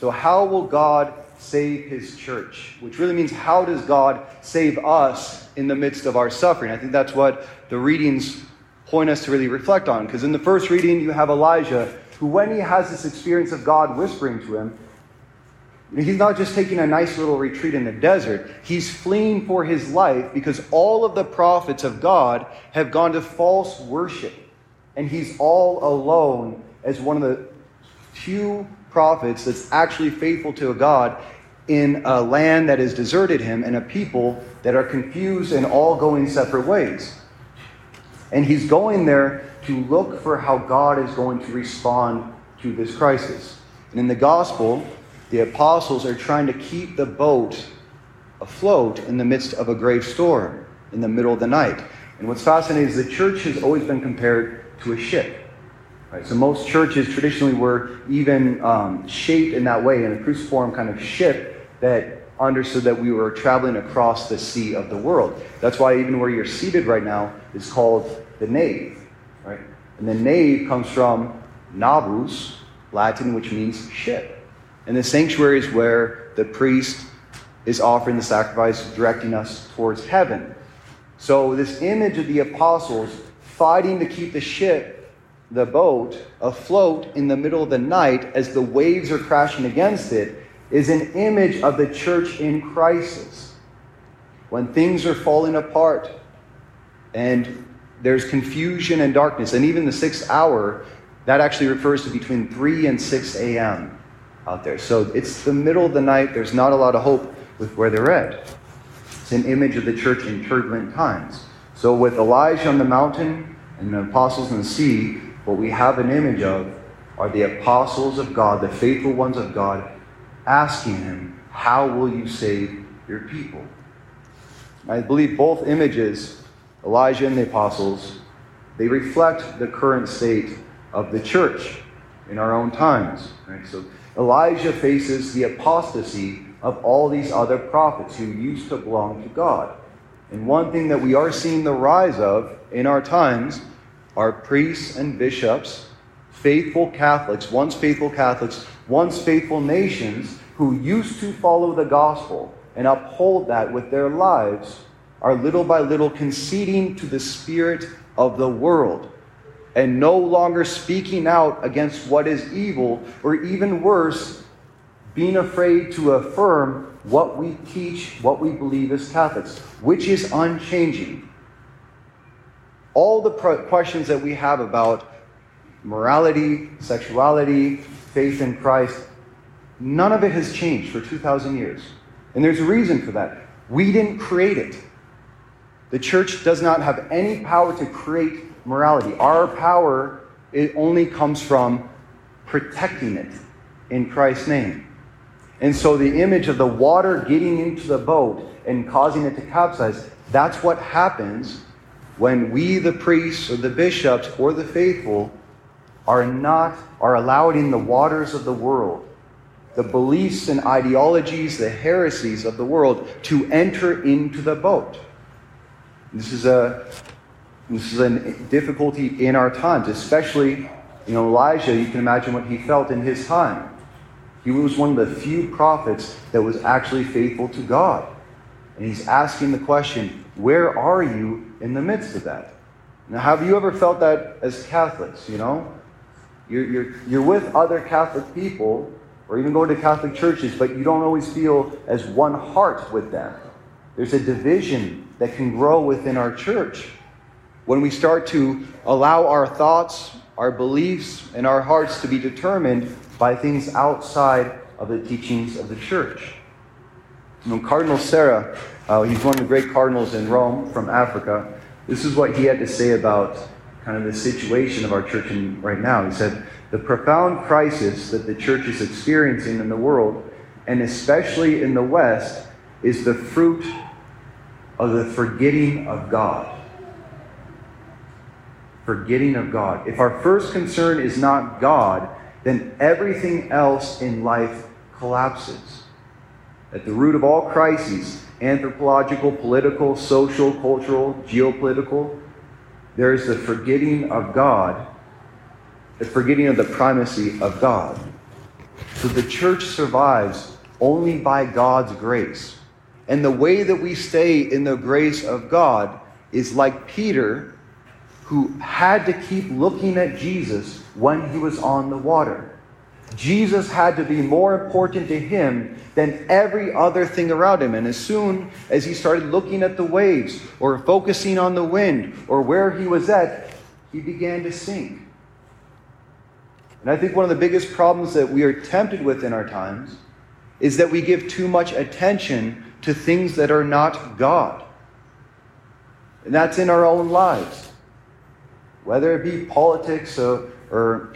So, how will God save his church? Which really means, how does God save us in the midst of our suffering? I think that's what the readings point us to really reflect on. Because in the first reading, you have Elijah, who, when he has this experience of God whispering to him, He's not just taking a nice little retreat in the desert. He's fleeing for his life because all of the prophets of God have gone to false worship. And he's all alone as one of the few prophets that's actually faithful to a God in a land that has deserted him and a people that are confused and all going separate ways. And he's going there to look for how God is going to respond to this crisis. And in the gospel, the apostles are trying to keep the boat afloat in the midst of a grave storm in the middle of the night. And what's fascinating is the church has always been compared to a ship. Right? So most churches traditionally were even um, shaped in that way in a cruciform kind of ship that understood that we were traveling across the sea of the world. That's why even where you're seated right now is called the nave. Right? And the nave comes from navus, Latin, which means ship. And the sanctuary is where the priest is offering the sacrifice, directing us towards heaven. So, this image of the apostles fighting to keep the ship the boat afloat in the middle of the night as the waves are crashing against it is an image of the church in crisis. When things are falling apart and there's confusion and darkness, and even the sixth hour, that actually refers to between 3 and 6 a.m. out there. So it's the middle of the night, there's not a lot of hope with where they're at. It's an image of the church in turbulent times. So with Elijah on the mountain and the apostles in the sea, what we have an image of are the apostles of God, the faithful ones of God, asking him, How will you save your people? I believe both images, Elijah and the apostles, they reflect the current state of the church in our own times. Right? So Elijah faces the apostasy of all these other prophets who used to belong to God. And one thing that we are seeing the rise of in our times are priests and bishops, faithful Catholics, once faithful Catholics, once faithful nations who used to follow the gospel and uphold that with their lives, are little by little conceding to the spirit of the world and no longer speaking out against what is evil, or even worse, being afraid to affirm what we teach, what we believe as Catholics, which is unchanging all the questions that we have about morality, sexuality, faith in Christ, none of it has changed for 2,000 years. And there's a reason for that. We didn't create it. The church does not have any power to create morality. Our power it only comes from protecting it in Christ's name. And so the image of the water getting into the boat and causing it to capsize, that's what happens when we, the priests or the bishops or the faithful, are not are allowed in the waters of the world, the beliefs and ideologies, the heresies of the world to enter into the boat. This is a this is a difficulty in our times, especially you know Elijah. You can imagine what he felt in his time. He was one of the few prophets that was actually faithful to God, and he's asking the question, "Where are you in the midst of that. Now, have you ever felt that as Catholics? You know, you're, you're, you're with other Catholic people, or even going to Catholic churches, but you don't always feel as one heart with them. There's a division that can grow within our church when we start to allow our thoughts, our beliefs, and our hearts to be determined by things outside of the teachings of the church. Know, Cardinal Sarah uh, he's one of the great cardinals in Rome from Africa. This is what he had to say about kind of the situation of our church in, right now. He said, The profound crisis that the church is experiencing in the world, and especially in the West, is the fruit of the forgetting of God. Forgetting of God. If our first concern is not God, then everything else in life collapses. At the root of all crises anthropological, political, social, cultural, geopolitical. There is the forgetting of God, the forgetting of the primacy of God. So the church survives only by God's grace. And the way that we stay in the grace of God is like Peter, who had to keep looking at Jesus when he was on the water. Jesus had to be more important to him than every other thing around him. And as soon as he started looking at the waves or focusing on the wind or where he was at, he began to sink. And I think one of the biggest problems that we are tempted with in our times is that we give too much attention to things that are not God. And that's in our own lives. Whether it be politics or, or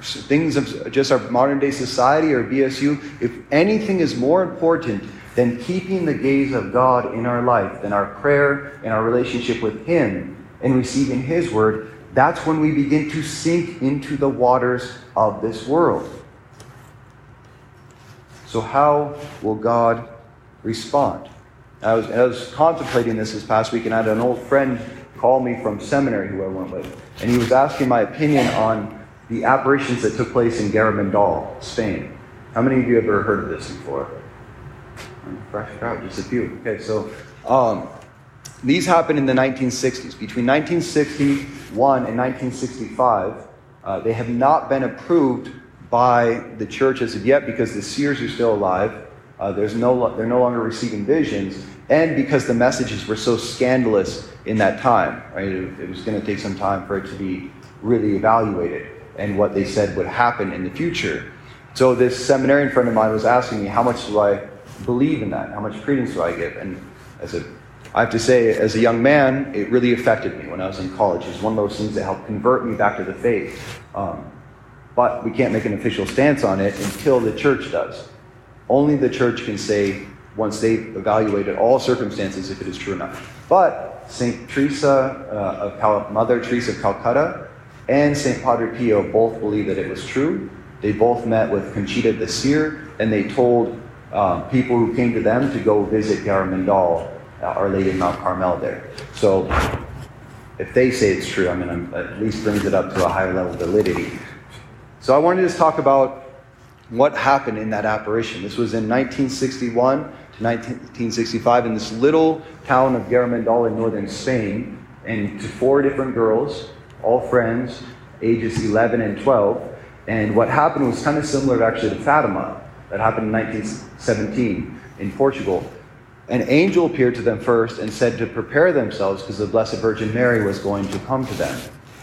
things of just our modern day society or BSU, if anything is more important than keeping the gaze of God in our life, than our prayer and our relationship with Him and receiving His word, that's when we begin to sink into the waters of this world. So, how will God respond? I was, I was contemplating this this past week, and I had an old friend call me from seminary who I went with, and he was asking my opinion on the apparitions that took place in Garabandal, Spain. How many of you have ever heard of this before? Fresh crowd, just a few. Okay, so um, these happened in the 1960s. Between 1961 and 1965, uh, they have not been approved by the church as of yet because the seers are still alive. Uh, there's no, they're no longer receiving visions, and because the messages were so scandalous in that time. Right? It, it was going to take some time for it to be really evaluated and what they said would happen in the future. So this seminarian friend of mine was asking me, how much do I believe in that? How much credence do I give? And I said, I have to say, as a young man, it really affected me when I was in college. It was one of those things that helped convert me back to the faith. Um, but we can't make an official stance on it until the church does. Only the church can say, once they've evaluated all circumstances, if it is true not. But St. Teresa uh, of Cal- Mother Teresa of Calcutta and St. Padre Pio both believe that it was true. They both met with Conchita the seer, and they told um, people who came to them to go visit Garabandal, uh, Our Lady of Mount Carmel there. So if they say it's true, I mean, at least brings it up to a higher level of validity. So I wanted to talk about what happened in that apparition. This was in 1961 to 1965 in this little town of Garabandal in northern Spain, and to four different girls all friends, ages 11 and 12. And what happened was kind of similar actually to Fatima, that happened in 1917 in Portugal. An angel appeared to them first and said to prepare themselves because the Blessed Virgin Mary was going to come to them.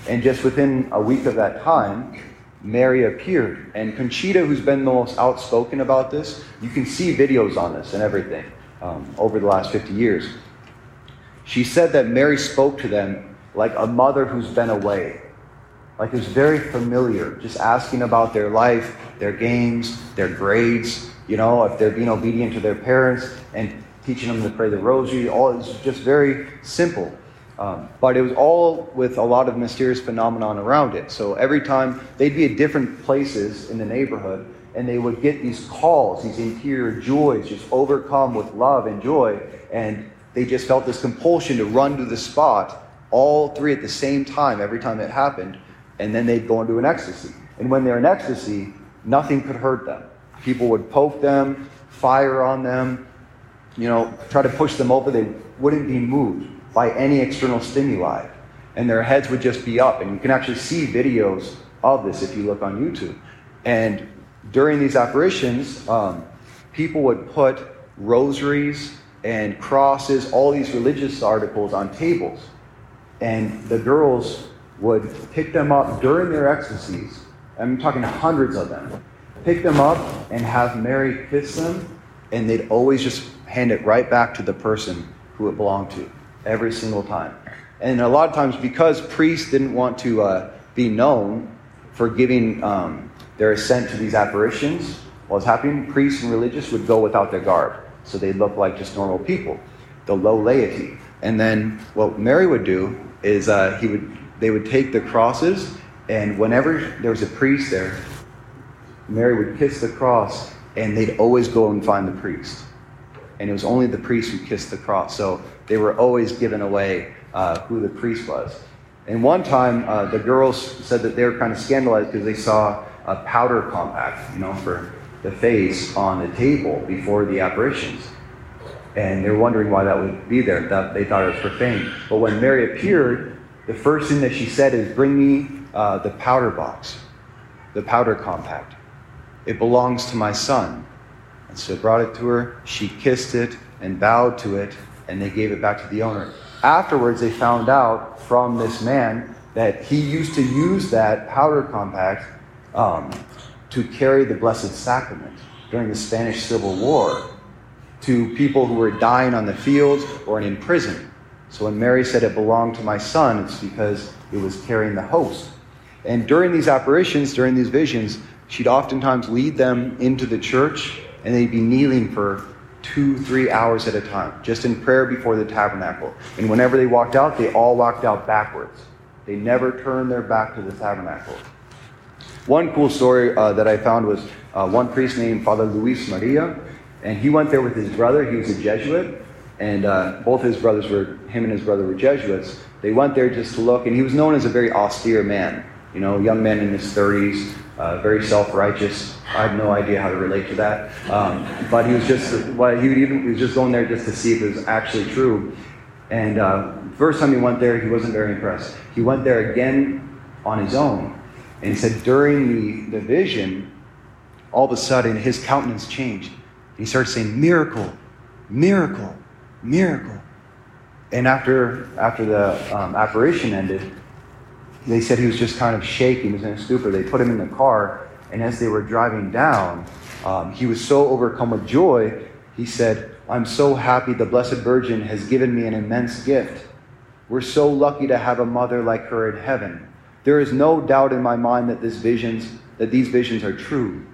And just within a week of that time, Mary appeared. And Conchita, who's been the most outspoken about this, you can see videos on this and everything um, over the last 50 years. She said that Mary spoke to them like a mother who's been away, like who's very familiar, just asking about their life, their games, their grades, you know, if they're being obedient to their parents and teaching them to pray the rosary. All is just very simple. Um, but it was all with a lot of mysterious phenomenon around it. So every time they'd be at different places in the neighborhood, and they would get these calls, these interior joys, just overcome with love and joy, and they just felt this compulsion to run to the spot all three at the same time every time it happened, and then they'd go into an ecstasy. And when they're in ecstasy, nothing could hurt them. People would poke them, fire on them, you know, try to push them over. They wouldn't be moved by any external stimuli. And their heads would just be up. And you can actually see videos of this if you look on YouTube. And during these apparitions, um, people would put rosaries and crosses, all these religious articles on tables and the girls would pick them up during their ecstasies. I'm talking hundreds of them. Pick them up and have Mary kiss them, and they'd always just hand it right back to the person who it belonged to every single time. And a lot of times, because priests didn't want to uh, be known for giving um, their assent to these apparitions, what was happening, priests and religious would go without their garb. So they'd look like just normal people, the low laity. And then what Mary would do is uh, he would they would take the crosses, and whenever there was a priest there, Mary would kiss the cross, and they'd always go and find the priest. And it was only the priest who kissed the cross. So they were always given away uh, who the priest was. And one time, uh, the girls said that they were kind of scandalized because they saw a powder compact, you know, for the face on the table before the apparitions. And they're wondering why that would be there. That they thought it was profane. But when Mary appeared, the first thing that she said is, Bring me uh, the powder box, the powder compact. It belongs to my son. And so brought it to her. She kissed it and bowed to it, and they gave it back to the owner. Afterwards, they found out from this man that he used to use that powder compact um, to carry the Blessed Sacrament during the Spanish Civil War to people who were dying on the fields or in prison. So when Mary said it belonged to my son, it's because it was carrying the host. And during these apparitions, during these visions, she'd oftentimes lead them into the church and they'd be kneeling for two, three hours at a time, just in prayer before the tabernacle. And whenever they walked out, they all walked out backwards. They never turned their back to the tabernacle. One cool story uh, that I found was uh, one priest named Father Luis Maria and he went there with his brother. He was a Jesuit. And uh, both his brothers were, him and his brother were Jesuits. They went there just to look. And he was known as a very austere man. You know, young man in his 30s, uh, very self righteous. I have no idea how to relate to that. Um, but he was just, well, he, even, he was just going there just to see if it was actually true. And uh, first time he went there, he wasn't very impressed. He went there again on his own. And he said during the, the vision, all of a sudden his countenance changed he started saying, Miracle, miracle, miracle. And after, after the um, apparition ended, they said he was just kind of shaking, he was in a stupor. They put him in the car, and as they were driving down, um, he was so overcome with joy, he said, I'm so happy the Blessed Virgin has given me an immense gift. We're so lucky to have a mother like her in heaven. There is no doubt in my mind that, this visions, that these visions are true.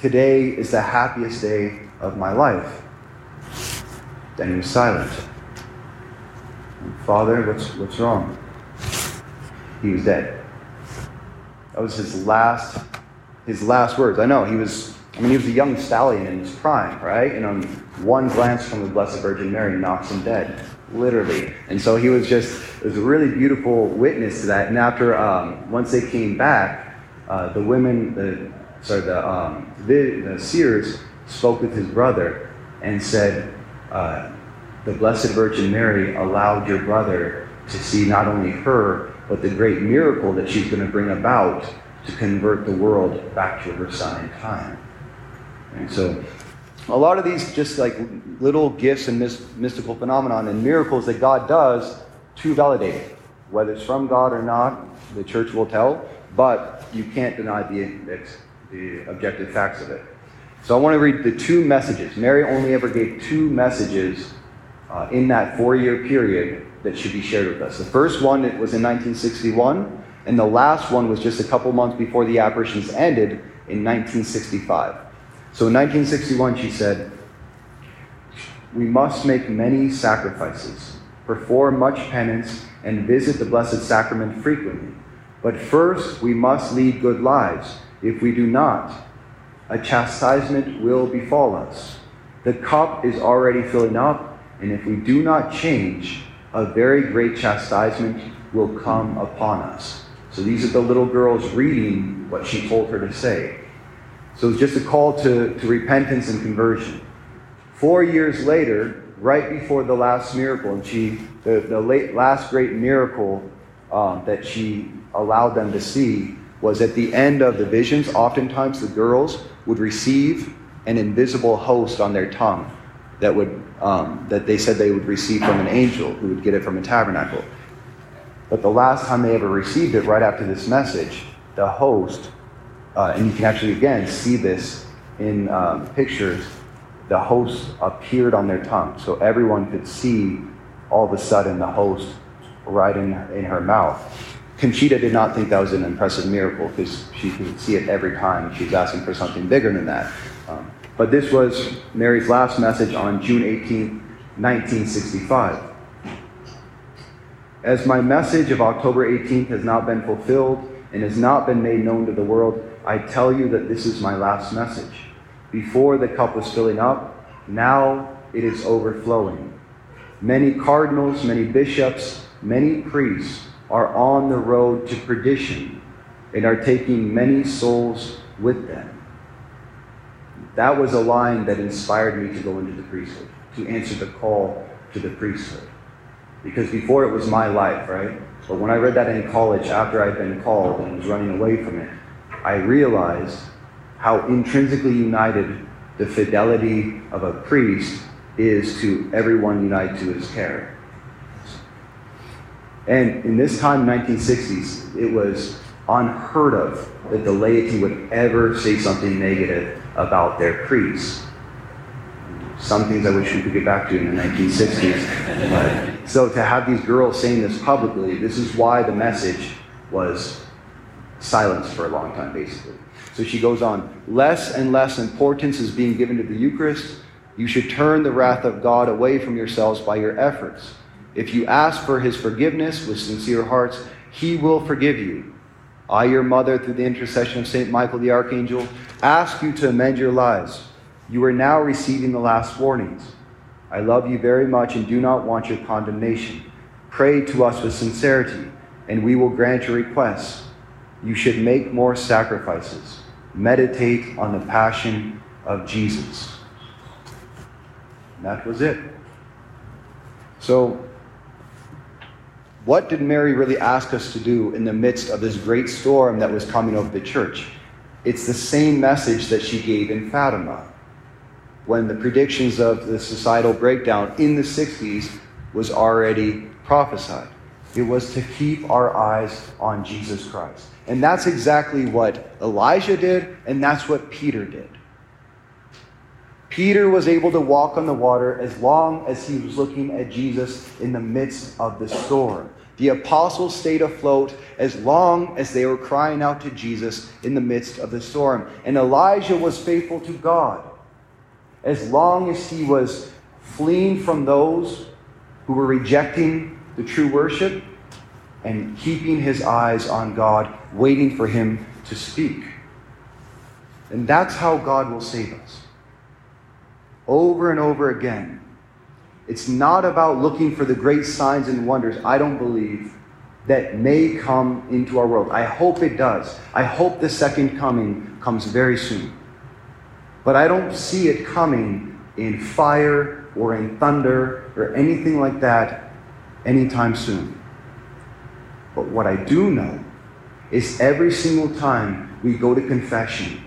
Today is the happiest day of my life. Then he was silent. Father, what's, what's wrong? He was dead. That was his last, his last words. I know he was. I mean, he was a young stallion in his prime, right? And on one glance from the Blessed Virgin Mary knocks him dead, literally. And so he was just. It was a really beautiful witness to that. And after, um, once they came back, uh, the women, the sorry, the um, the, the seers spoke with his brother and said, uh, The Blessed Virgin Mary allowed your brother to see not only her, but the great miracle that she's going to bring about to convert the world back to her son in time. And so, a lot of these just like little gifts and mystical phenomenon and miracles that God does to validate it. Whether it's from God or not, the church will tell, but you can't deny the, the objective facts of it. So I want to read the two messages. Mary only ever gave two messages uh, in that four year period that should be shared with us. The first one was in 1961, and the last one was just a couple months before the apparitions ended in 1965. So in 1961, she said, We must make many sacrifices, perform much penance, and visit the Blessed Sacrament frequently. But first, we must lead good lives. If we do not, a chastisement will befall us. The cup is already filling up, and if we do not change, a very great chastisement will come upon us. So these are the little girls reading what she told her to say. So it's just a call to, to repentance and conversion. Four years later, right before the last miracle, and she, the, the late, last great miracle um, that she allowed them to see was at the end of the visions. Oftentimes, the girls would receive an invisible host on their tongue that would um, that they said they would receive from an angel who would get it from a tabernacle. But the last time they ever received it, right after this message, the host, uh, and you can actually again see this in um, pictures, the host appeared on their tongue, so everyone could see all of a sudden the host right in, in her mouth. Conchita did not think that was an impressive miracle because she could see it every time. She was asking for something bigger than that. Um, but this was Mary's last message on June 18, 1965. As my message of October 18th has not been fulfilled and has not been made known to the world, I tell you that this is my last message. Before the cup was filling up, now it is overflowing. Many cardinals, many bishops, many priests, are on the road to perdition and are taking many souls with them. That was a line that inspired me to go into the priesthood, to answer the call to the priesthood. Because before it was my life, right? But when I read that in college after I'd been called and was running away from it, I realized how intrinsically united the fidelity of a priest is to everyone united to his care. And in this time, 1960s, it was unheard of that the laity would ever say something negative about their priests. Some things I wish we could get back to in the 1960s. But, so to have these girls saying this publicly, this is why the message was silenced for a long time, basically. So she goes on less and less importance is being given to the Eucharist. You should turn the wrath of God away from yourselves by your efforts. If you ask for his forgiveness with sincere hearts, he will forgive you. I, your mother, through the intercession of St. Michael the Archangel, ask you to amend your lives. You are now receiving the last warnings. I love you very much and do not want your condemnation. Pray to us with sincerity, and we will grant your requests. You should make more sacrifices. Meditate on the passion of Jesus. And that was it. So, what did Mary really ask us to do in the midst of this great storm that was coming over the church? It's the same message that she gave in Fatima when the predictions of the societal breakdown in the 60s was already prophesied. It was to keep our eyes on Jesus Christ. And that's exactly what Elijah did, and that's what Peter did. Peter was able to walk on the water as long as he was looking at Jesus in the midst of the storm. The apostles stayed afloat as long as they were crying out to Jesus in the midst of the storm. And Elijah was faithful to God as long as he was fleeing from those who were rejecting the true worship and keeping his eyes on God, waiting for him to speak. And that's how God will save us. Over and over again. It's not about looking for the great signs and wonders, I don't believe, that may come into our world. I hope it does. I hope the second coming comes very soon. But I don't see it coming in fire or in thunder or anything like that anytime soon. But what I do know is every single time we go to confession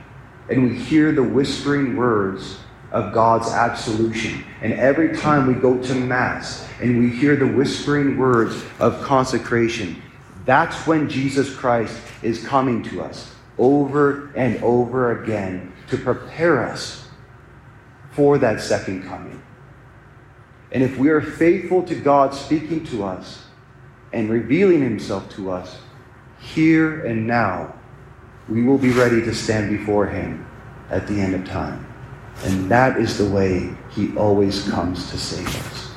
and we hear the whispering words of God's absolution, and every time we go to Mass and we hear the whispering words of consecration, that's when Jesus Christ is coming to us over and over again to prepare us for that second coming. And if we are faithful to God speaking to us and revealing Himself to us here and now, we will be ready to stand before Him at the end of time. And that is the way He always comes to save us.